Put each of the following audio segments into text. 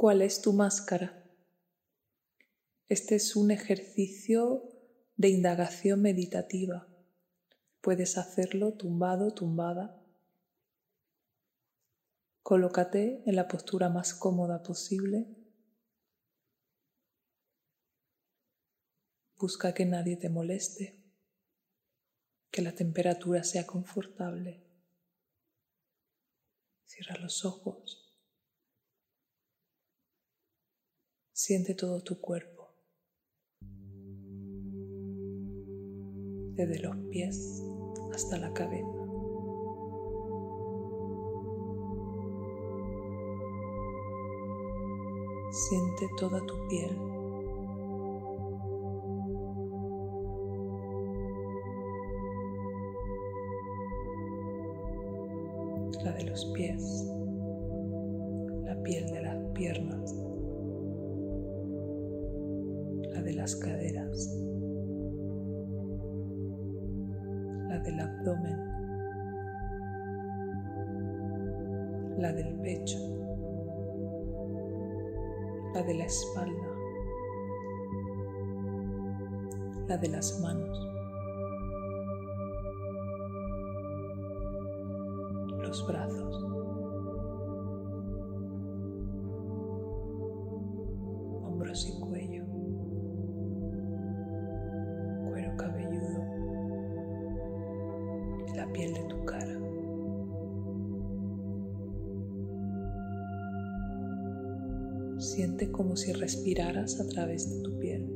¿Cuál es tu máscara? Este es un ejercicio de indagación meditativa. Puedes hacerlo tumbado, tumbada. Colócate en la postura más cómoda posible. Busca que nadie te moleste, que la temperatura sea confortable. Cierra los ojos. Siente todo tu cuerpo, desde los pies hasta la cabeza. Siente toda tu piel. La de los pies, la piel de las piernas, de las caderas, la del abdomen, la del pecho, la de la espalda, la de las manos, los brazos. Siente como si respiraras a través de tu piel.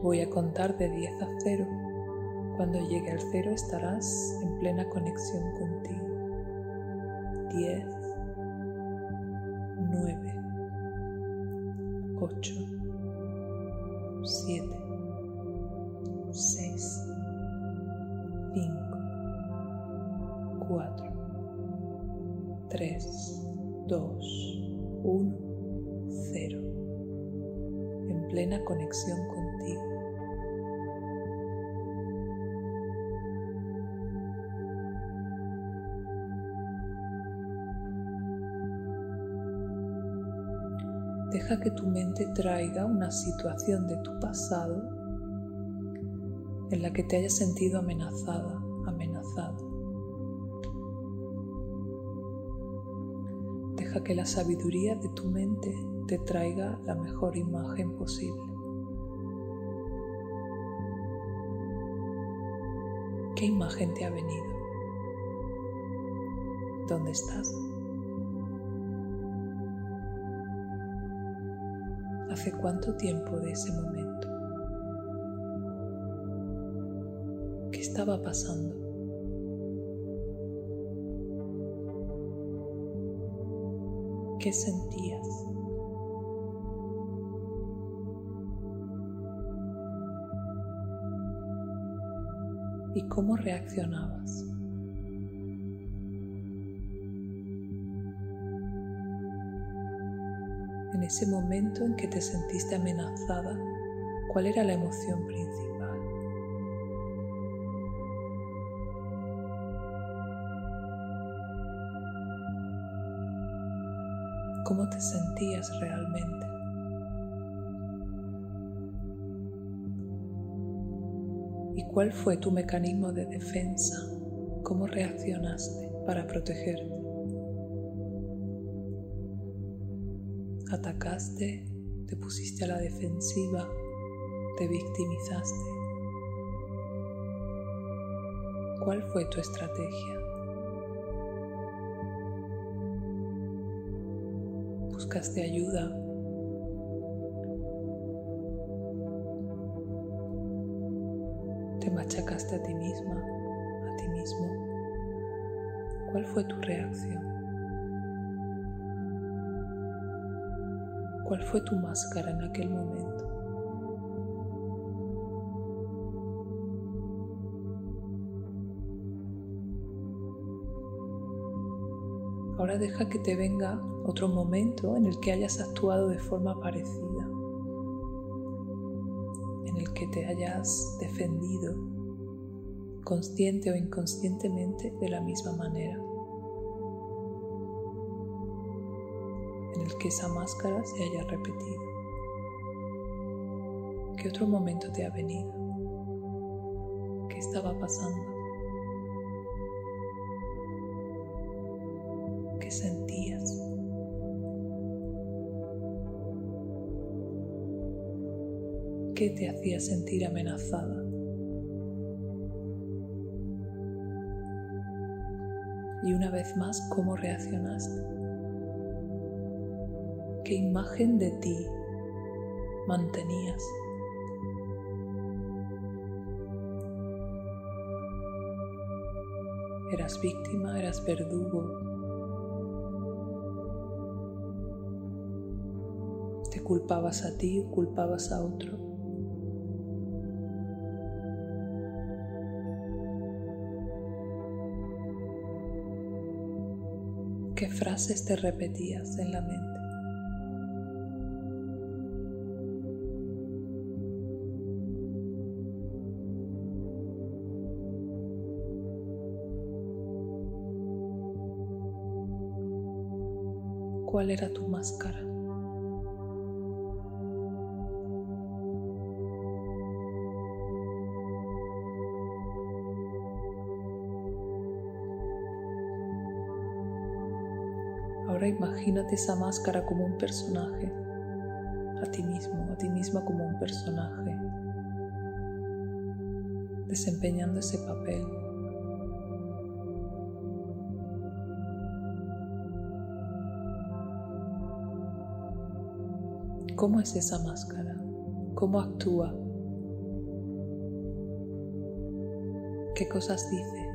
Voy a contar de 10 a 0. Cuando llegue al 0 estarás en plena conexión contigo. 10, 9, 8, 7, 6, 5, 4, 3, 2, 1, 0. En plena conexión contigo. Deja que tu mente traiga una situación de tu pasado en la que te hayas sentido amenazada, amenazado. Deja que la sabiduría de tu mente te traiga la mejor imagen posible. ¿Qué imagen te ha venido? ¿Dónde estás? ¿Hace cuánto tiempo de ese momento? ¿Qué estaba pasando? ¿Qué sentías? ¿Y cómo reaccionabas? En ese momento en que te sentiste amenazada, ¿cuál era la emoción principal? ¿Cómo te sentías realmente? ¿Y cuál fue tu mecanismo de defensa? ¿Cómo reaccionaste para protegerte? Atacaste, te pusiste a la defensiva, te victimizaste. ¿Cuál fue tu estrategia? ¿Buscaste ayuda? ¿Te machacaste a ti misma, a ti mismo? ¿Cuál fue tu reacción? ¿Cuál fue tu máscara en aquel momento? Ahora deja que te venga otro momento en el que hayas actuado de forma parecida, en el que te hayas defendido consciente o inconscientemente de la misma manera, en el que esa máscara se haya repetido. ¿Qué otro momento te ha venido? ¿Qué estaba pasando? ¿Qué sentías? ¿Qué te hacía sentir amenazada? Y una vez más, ¿cómo reaccionaste? ¿Qué imagen de ti mantenías? Eras víctima, eras verdugo. Te culpabas a ti culpabas a otro. ¿Qué frases te repetías en la mente? Cuál era tu máscara. Ahora imagínate esa máscara como un personaje, a ti mismo, a ti misma como un personaje, desempeñando ese papel. ¿Cómo es esa máscara? ¿Cómo actúa? ¿Qué cosas dice?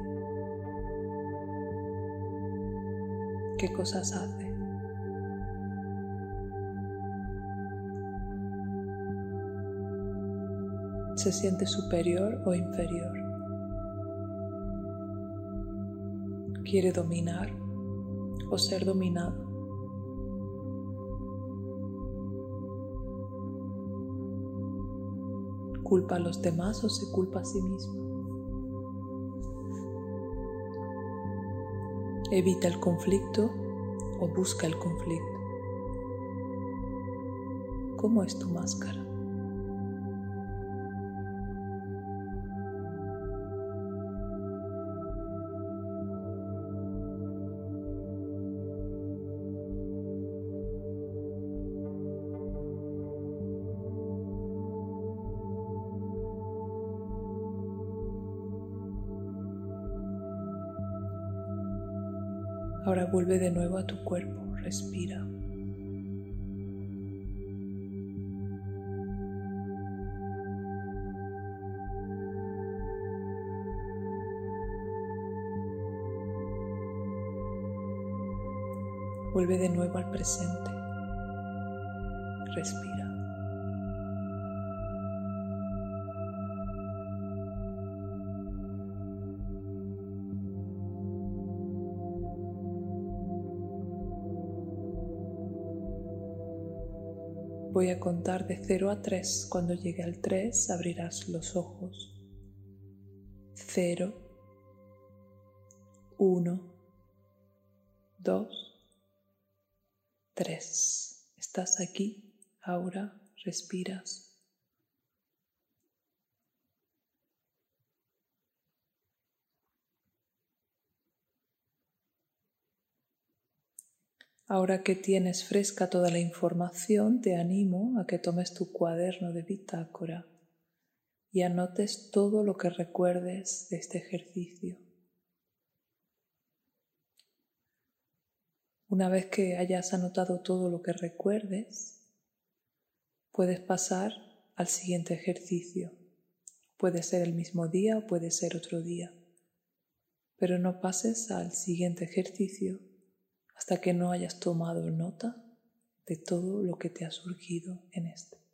¿Qué cosas hace? ¿Se siente superior o inferior? ¿Quiere dominar o ser dominado? Culpa a los demás o se culpa a sí mismo. Evita el conflicto o busca el conflicto. ¿Cómo es tu máscara? Ahora vuelve de nuevo a tu cuerpo, respira. Vuelve de nuevo al presente. Respira. Voy a contar de 0 a 3. Cuando llegue al 3 abrirás los ojos. 0, 1, 2, 3. Estás aquí, ahora respiras. Ahora que tienes fresca toda la información, te animo a que tomes tu cuaderno de bitácora y anotes todo lo que recuerdes de este ejercicio. Una vez que hayas anotado todo lo que recuerdes, puedes pasar al siguiente ejercicio. Puede ser el mismo día o puede ser otro día, pero no pases al siguiente ejercicio hasta que no hayas tomado nota de todo lo que te ha surgido en este.